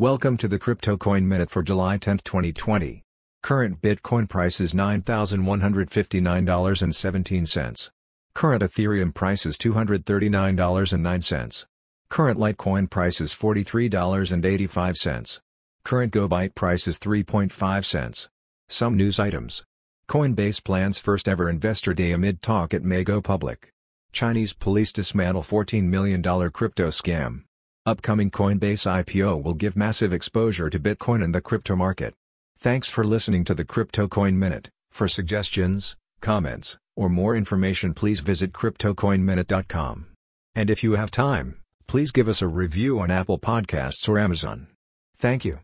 Welcome to the Crypto Coin Minute for July 10, 2020. Current Bitcoin price is $9,159.17. Current Ethereum price is $239.09. Current Litecoin price is $43.85. Current GoByte price is 3.5 cents. Some news items. Coinbase plans first ever investor day amid talk it may go public. Chinese police dismantle $14 million crypto scam. Upcoming Coinbase IPO will give massive exposure to Bitcoin and the crypto market. Thanks for listening to the Crypto Coin Minute. For suggestions, comments, or more information please visit CryptoCoinMinute.com. And if you have time, please give us a review on Apple Podcasts or Amazon. Thank you.